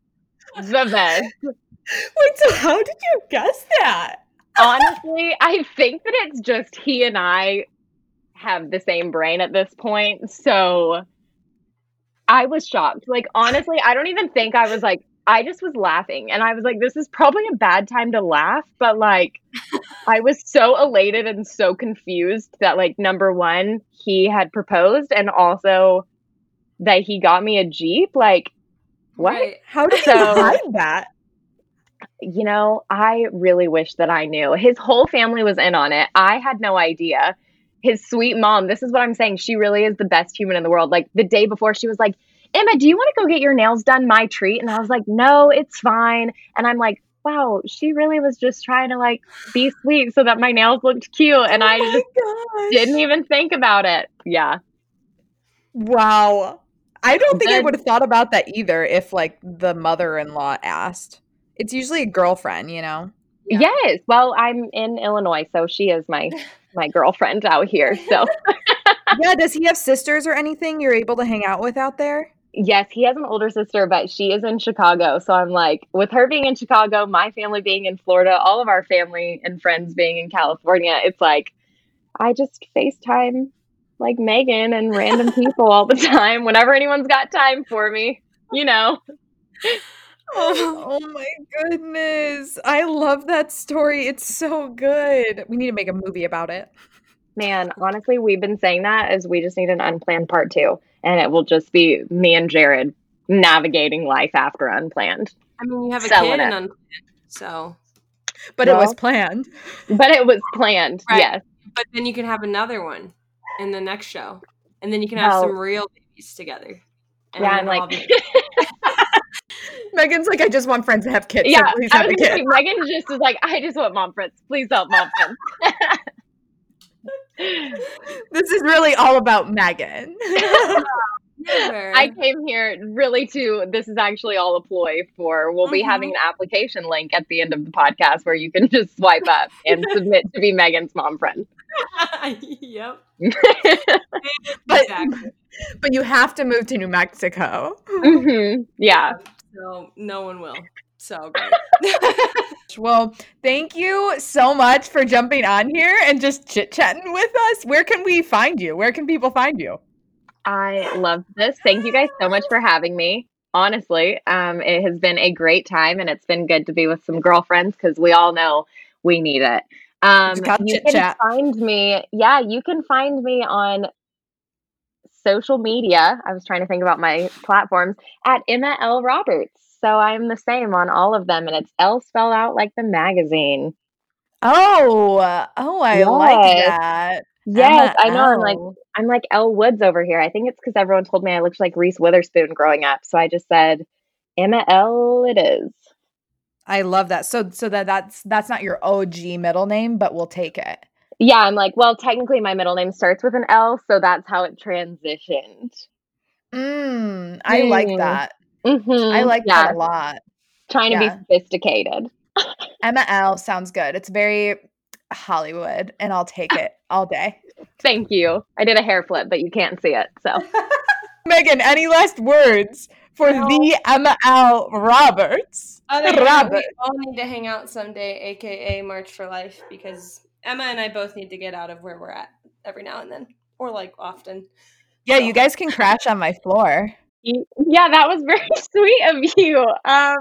the best.
Wait, so how did you guess that?
Honestly, I think that it's just he and I have the same brain at this point. So I was shocked. Like, honestly, I don't even think I was like, I just was laughing. And I was like, this is probably a bad time to laugh. But like, I was so elated and so confused that, like, number one, he had proposed and also that he got me a Jeep. Like, what?
Right.
How did
So-
you find that?
you know, I really wish that I knew. His whole family was in on it. I had no idea. His sweet mom, this is what I'm saying. She really is the best human in the world. Like the day before, she was like, Emma, do you want to go get your nails done? My treat. And I was like, no, it's fine. And I'm like, wow, she really was just trying to like be sweet so that my nails looked cute. And oh I
oh
just
gosh.
didn't even think about it. Yeah.
Wow. I don't think I would have thought about that either if like the mother-in-law asked. It's usually a girlfriend, you know.
Yeah.
Yes. Well, I'm in Illinois, so she is my my girlfriend out here. So
yeah, does he have sisters or anything you're able to hang out with out there?
Yes, he has an older sister, but she is in Chicago. So I'm like, with her being in Chicago, my family being in Florida, all of our family and friends being in California, it's like I just FaceTime like Meghan and random people all the time whenever anyone's got time for me, you know.
Oh. oh my goodness. I love that story. It's so good. We need to make a movie about it.
Man, honestly, we've been saying that as we just need an unplanned part two. And it will just be me and Jared navigating life after unplanned.
I mean, you have a
Selling
kid and unplanned, so
But it was planned.
But it was planned,
Right.
yes.
but then you can have another one in the next show, and then you can have
Well-
some real babies together. And
Yeah, I'm like,
be-
Meghan's like, I just want friends to have kids.
yeah,
so please
I was
a
gonna
kid.
say, Meghan just is like, I just want mom friends. Please help mom friends.
This is really all about Meghan.
Never.
I came here really to this is actually all a ploy for we'll be having
Mm-hmm.
an application link at the end of the podcast where you can just swipe up and submit to be Meghan's mom friend.
yep.
But-
exactly.
but you have to move to New Mexico.
hmm Yeah.
So no one will. So great.
Well, thank you so much for jumping on here and just chit chatting with us. Where can we find you? Where can people find you?
I love this. Thank you guys so much for having me. Honestly, um, it has been a great time and it's been good to be with some girlfriends because we all know we need it. Um, you can
chat.
find me, yeah, you can find me on social media. I was trying to think about my platforms at Emma Elle Roberts. So I'm the same on all of them, and it's L spelled out like the magazine.
Oh, uh, oh, I like that.
Yes,
Emma
I know. I'm like I'm like Elle Woods over here. I think it's because everyone told me I looked like Reese Witherspoon growing up, so I just said Emma L. It is.
I love that. So, so that that's that's not your OG middle name, but we'll take it.
Yeah, I'm like, well, technically my middle name starts with an L, so that's how it transitioned.
Mm, I like
Mm.
that.
hmm
I like
yeah,
that a lot.
trying to be sophisticated.
Emma Elle sounds good. It's very Hollywood, and I'll take it all day.
Thank you. I did a hair flip, but you can't see it. So
Meghan, any last words for
No.
the Emma Elle Roberts?
Other than we all need to hang out someday, aka March for Life, because Emma and I both need to get out of where we're at every now and then, or like often.
Yeah, you guys can crash on my floor.
Yeah, that was very sweet of you. Um,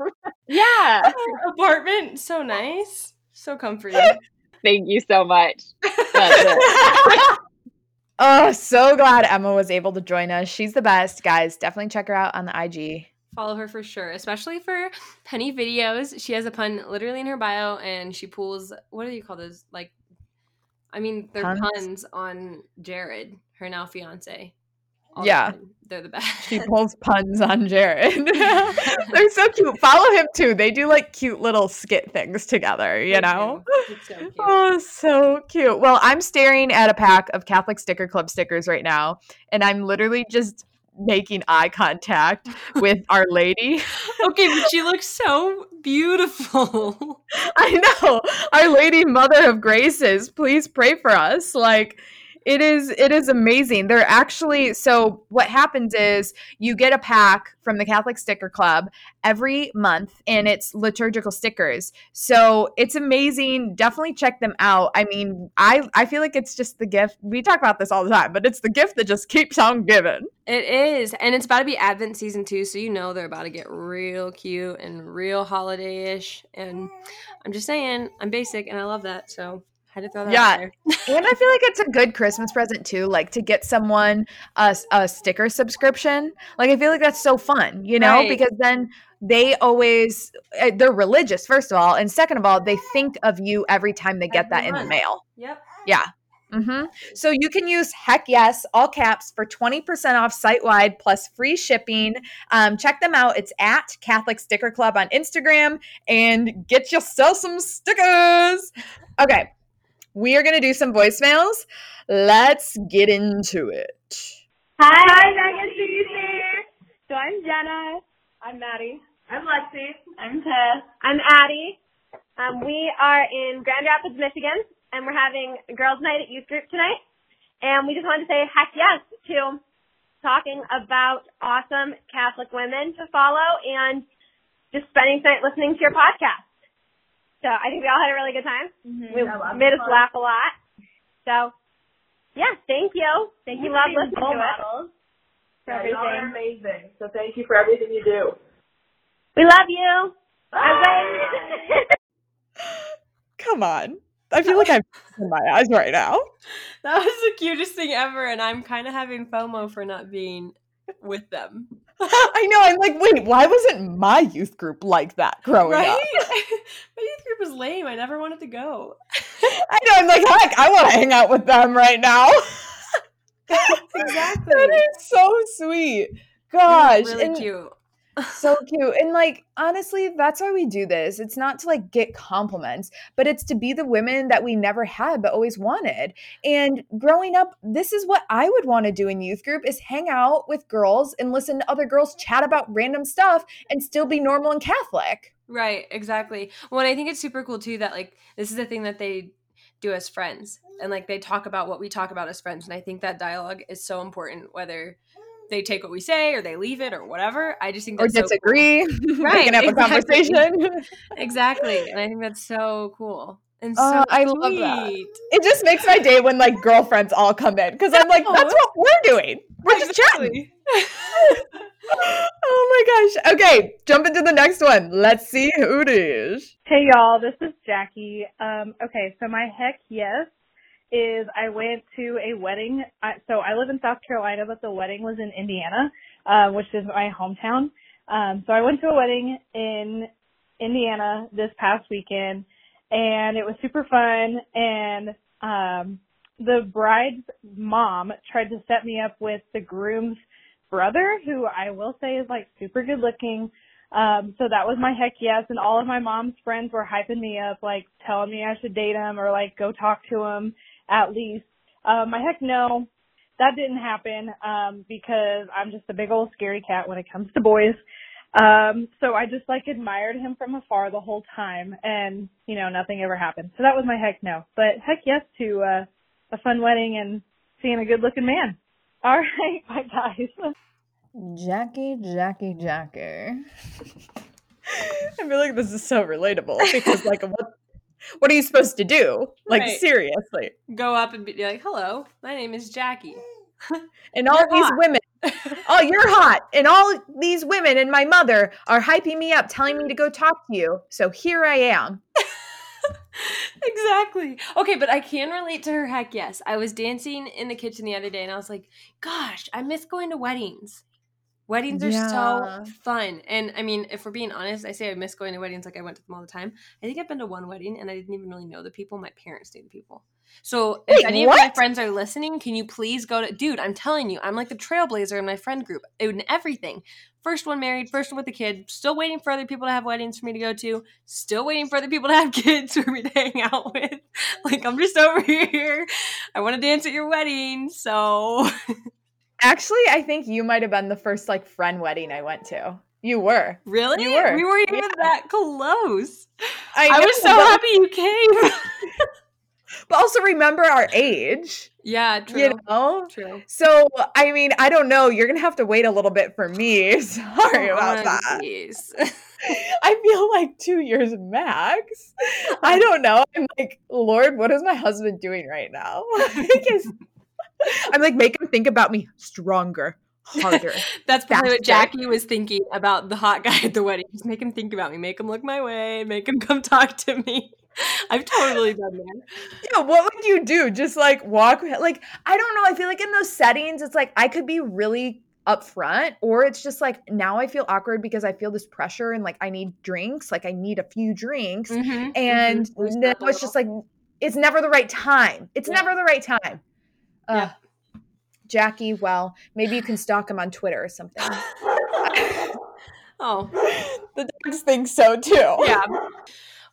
yeah,
Apartment, so nice, so comforting.
thank you so much.
Oh, so glad Emma was able to join us. She's the best, guys. Definitely check her out on the IG.
Follow her for sure, especially for penny videos. She has a pun literally in her bio, and she pulls what do you call those? Like, I mean, they're
Puns?
puns, on Jared, her now fiance. All
Yeah.
time. they're the best.
She pulls puns on Jared. They're so cute. Follow him too. They do like cute little skit things together, you
They
know?
So.
Oh, so cute. Well, I'm staring at a pack of Catholic Sticker Club stickers right now, and I'm literally just making eye contact with Our Lady.
Okay, but she looks so beautiful.
I know. Our Lady Mother of Graces, please pray for us. Like, it is it is amazing. They're actually so what happens is you get a pack from the Catholic Sticker Club every month and it's liturgical stickers. So it's amazing. Definitely check them out. I mean, I I feel like it's just the gift. We talk about this all the time, but it's the gift that just keeps on giving.
It is. And it's about to be Advent season too, so you know they're about to get real cute and real holiday-ish. And I'm just saying, I'm basic and I love that. So had to throw that
Yeah.
out there.
and I feel like it's a good Christmas present too, like to get someone a, a sticker subscription. Like I feel like that's so fun, you know,
Right.
because then they always uh, they're religious first of all, and second of all, they think of you every time they get that in the mail.
Yep.
Yeah. hmm So you can use heck yes, all caps for 20% off site wide plus free shipping. Um, check them out. It's at Catholic Sticker Club on Instagram and get yourself some stickers. Okay. We are going to do some voicemails. Let's get into it.
Hi, Hi Meghan here. So I'm Jenna. I'm Maddie. I'm Lexi. I'm Tess. I'm Addie. Um, we are in Grand Rapids, Michigan, and we're having girls' night at youth group tonight. And we just wanted to say heck yes to talking about awesome Catholic women to follow and just spending tonight listening to your podcast. So I think we all had a really good time. Mm-hmm. We made us laugh a lot. So yeah, thank you. Thank you. Love listening to it. For
Yeah, y'all are amazing. So thank you for everything you do.
We love you. I
Come on. I feel like I'm in my eyes right now.
That was the cutest thing ever, and I'm kind of having FOMO for not being with them.
I know. I'm like, wait, why wasn't my youth group like that growing
right?
up?
My youth group was lame. I never wanted to go.
I know. I'm like, heck, I want to hang out with them right now.
Exactly.
that is so sweet. Gosh,
really
and
cute.
So cute. And like, honestly, that's why we do this. It's not to like get compliments, but it's to be the women that we never had but always wanted. And growing up, this is what I would want to do in youth group is hang out with girls and listen to other girls chat about random stuff and still be normal and Catholic.
Right, exactly. Well, and I think it's super cool too that like this is the thing that they do as friends, and like they talk about what we talk about as friends, and I think that dialogue is so important. Whether they take what we say or they leave it or whatever, I just think
Or
that's so cool.
disagree. they
Right,
can have a
exactly.
conversation.
Exactly, and I think that's so cool and
Oh,
so
I love that. it just makes my day when like girlfriends all come in because I'm like, that's what we're doing. We're just chatting. Oh my gosh. Okay, jump into the next one. Let's see who it is.
Hey y'all, this is Jackie. Um, okay, so my heck yes is I went to a wedding. I, so I live in South Carolina, but the wedding was in Indiana, uh, which is my hometown. Um, so I went to a wedding in Indiana this past weekend, and it was super fun. And um, the bride's mom tried to set me up with the groom's brother, who I will say is like super good looking. Um, so that was my heck yes, and all of my mom's friends were hyping me up, like telling me I should date him or like go talk to him at least. Um, my heck no, that didn't happen um, because I'm just a big old scary cat when it comes to boys. Um, so I just like admired him from afar the whole time, and you know nothing ever happened. So that was my heck no, but heck yes to uh, a fun wedding and seeing a good looking man. All right, bye guys.
Jackie, Jackie, Jackie. I feel like this is so relatable because, like, what what are you supposed to do? Like,
Right.
seriously.
Go up and be like, "Hello, my name is Jackie."
And all
You're
these
hot.
women, oh, you're hot. And all these women and my mother are hyping me up, telling me to go talk to you. So here I am.
exactly. Okay, but I can relate to her heck yes. I was dancing in the kitchen the other day and I was like, gosh, I miss going to weddings. Weddings are
Yeah.
so fun. And I mean, if we're being honest, I say I miss going to weddings like I went to them all the time. I think I've been to one wedding and I didn't even really know the people. My parents knew the people. So if
Wait,
any of my friends are listening, can you please go to dude, I'm telling you, I'm like the trailblazer in my friend group. In everything. First one married, first one with a kid, still waiting for other people to have weddings for me to go to, still waiting for other people to have kids for me to hang out with. Like I'm just over here. I want to dance at your wedding, so
Actually, I think you might have been the first like friend wedding I went to. You were.
really,
You were.
we weren't even
Yeah.
that close.
I,
I, was so happy you came.
but also remember our age.
Yeah, true.
You know?
True.
So, I mean, I don't know. You're going to have to wait a little bit for me. Sorry oh, about
Oh,
that.
jeez.
I feel like two years max. I don't know. I'm like, Lord, what is my husband doing right now? Because- I'm like, make him think about me stronger, harder.
That's probably what Jackie was thinking about the hot guy at the wedding. Just make him think about me, make him look my way, make him come talk to me. I've totally done that.
Yeah, what would you do? Just like walk like I don't know. I feel like in those settings, it's like I could be really upfront, or it's just like now I feel awkward because I feel this pressure and like I need drinks, like I need a few drinks,
Mhm,
and
mhm. There's
then it's just like it's never the right time. It's
Yeah.
never the right time.
Yeah.
Jackie, well, maybe you can stalk him on Twitter or something.
oh,
the dogs think so too.
yeah.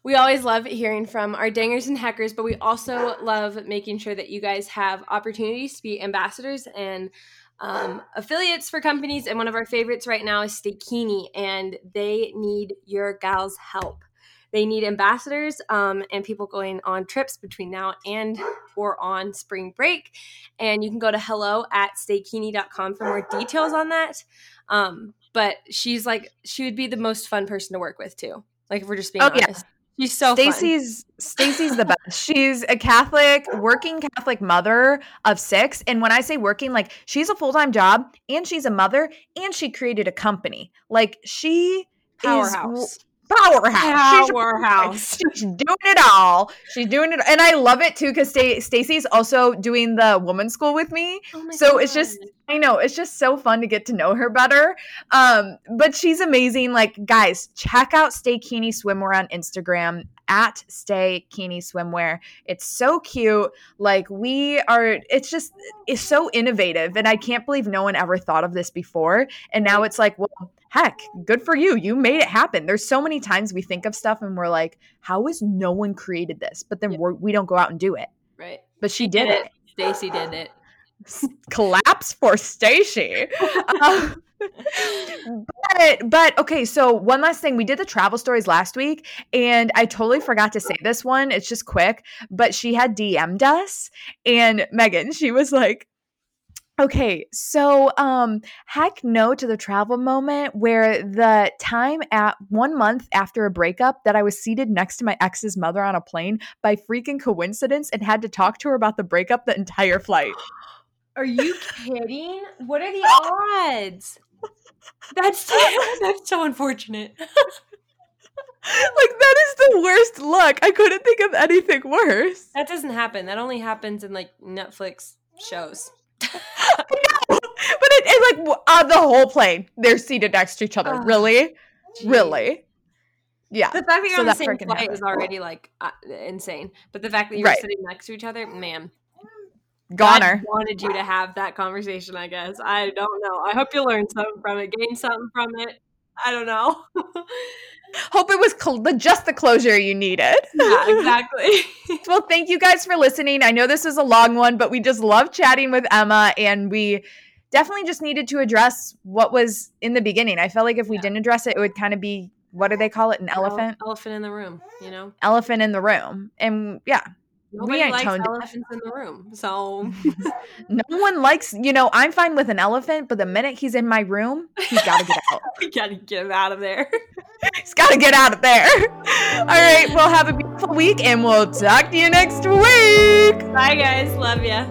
We always love hearing from our dangers and hackers, but we also love making sure that you guys have opportunities to be ambassadors and um, affiliates for companies. And one of our favorites right now is Staykini, and they need your gals' help. They need ambassadors um, and people going on trips between now and or on spring break. And you can go to hello at staykini.com for more details on that. Um, but she's like, she would be the most fun person to work with too. Like if we're just being
Oh, yeah.
honest. She's so fun.
Stacy's Stacy's the best. She's a Catholic, working Catholic mother of six. And when I say working, like she's a full-time job and she's a mother and she created a company. Like she
powerhouse.
is powerhouse. She's
Powerhouse.
She's doing it all. She's doing it, and I love it too because Stacy's also doing the woman's school with me.
Oh
So it's just- I know it's just so fun to get to know her better. Um, but she's amazing. Like, guys, check out Staykini Swimwear on Instagram at Staykini Swimwear. It's so cute. Like, we are. It's just it's so innovative, and I can't believe no one ever thought of this before. And now it's like, well, heck, good for you. You made it happen. There's so many times we think of stuff and we're like, how has no one created this? But then
Yeah.
we're, we don't go out and do it.
right.
But she did it.
Stacy did it.
collapse for Stacy. Um, but but okay, so one last thing. We did the travel stories last week, and I totally forgot to say this one. It's just quick, but she had DM'd us, and Meghan, she was like. Okay, so um heck no to the travel moment where the time at one month after a breakup that I was seated next to my ex's mother on a plane by freaking coincidence and had to talk to her about the breakup the entire flight.
Are you kidding? What are the odds? That's that's so unfortunate.
like that is the worst luck. I couldn't think of anything worse.
That doesn't happen. That only happens in like Netflix shows.
but it, it's like on the whole plane, they're seated next to each other.
Ugh,
really,
Jeez.
really, yeah.
The fact that you're
So
on the same flight
happened.
is already like uh, insane. But the fact that you're
Right.
sitting next to each other, man,
Goner.
God wanted you to have that conversation. I guess I don't know. I hope you learned something from it, gained something from it. I don't know.
Hope it was cl- the, just the closure you needed.
yeah, exactly.
well, thank you guys for listening. I know this is a long one, but we just love chatting with Emma, and we definitely just needed to address what was in the beginning. I felt like if we
Yeah.
didn't address it, it would kind of be what do they call it? An elephant?
Elephant in the room. You know,
Elephant in the room. And yeah,
nobody
ain't
likes
tone deaf.
elephants in the room. So
No one likes, you know, I'm fine with an elephant, but the minute he's in my room, he's got to get out.
we gotta get him out of there.
he's got to get out of there. All right, well, have a beautiful week and we'll talk to you next week.
Bye, guys. Love ya.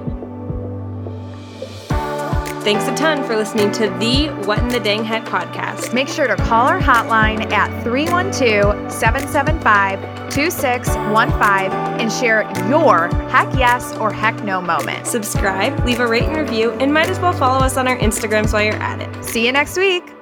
Thanks a ton for listening to the What in the Dang Heck podcast.
Make sure to call our hotline at 312 775 2615 and share your heck yes or heck no moment.
Subscribe, leave a rate and review, and might as well follow us on our Instagrams while you're at it.
See you next week.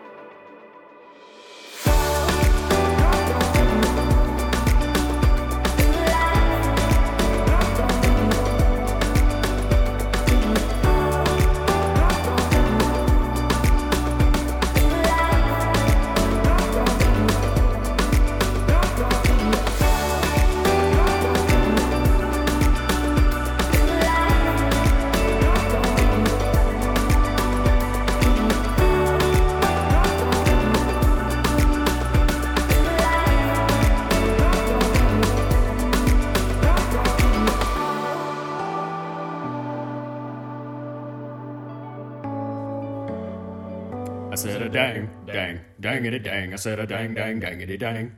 Dangity dang. I said a dang, dang, dangity dang.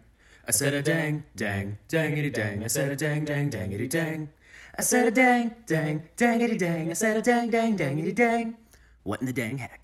I said a dang, dang, dangity dang. I said a dang, dang, dangity dang. I said a dang, dang, dangity dang. I said a dang, dang, dangity dang. What in the dang heck?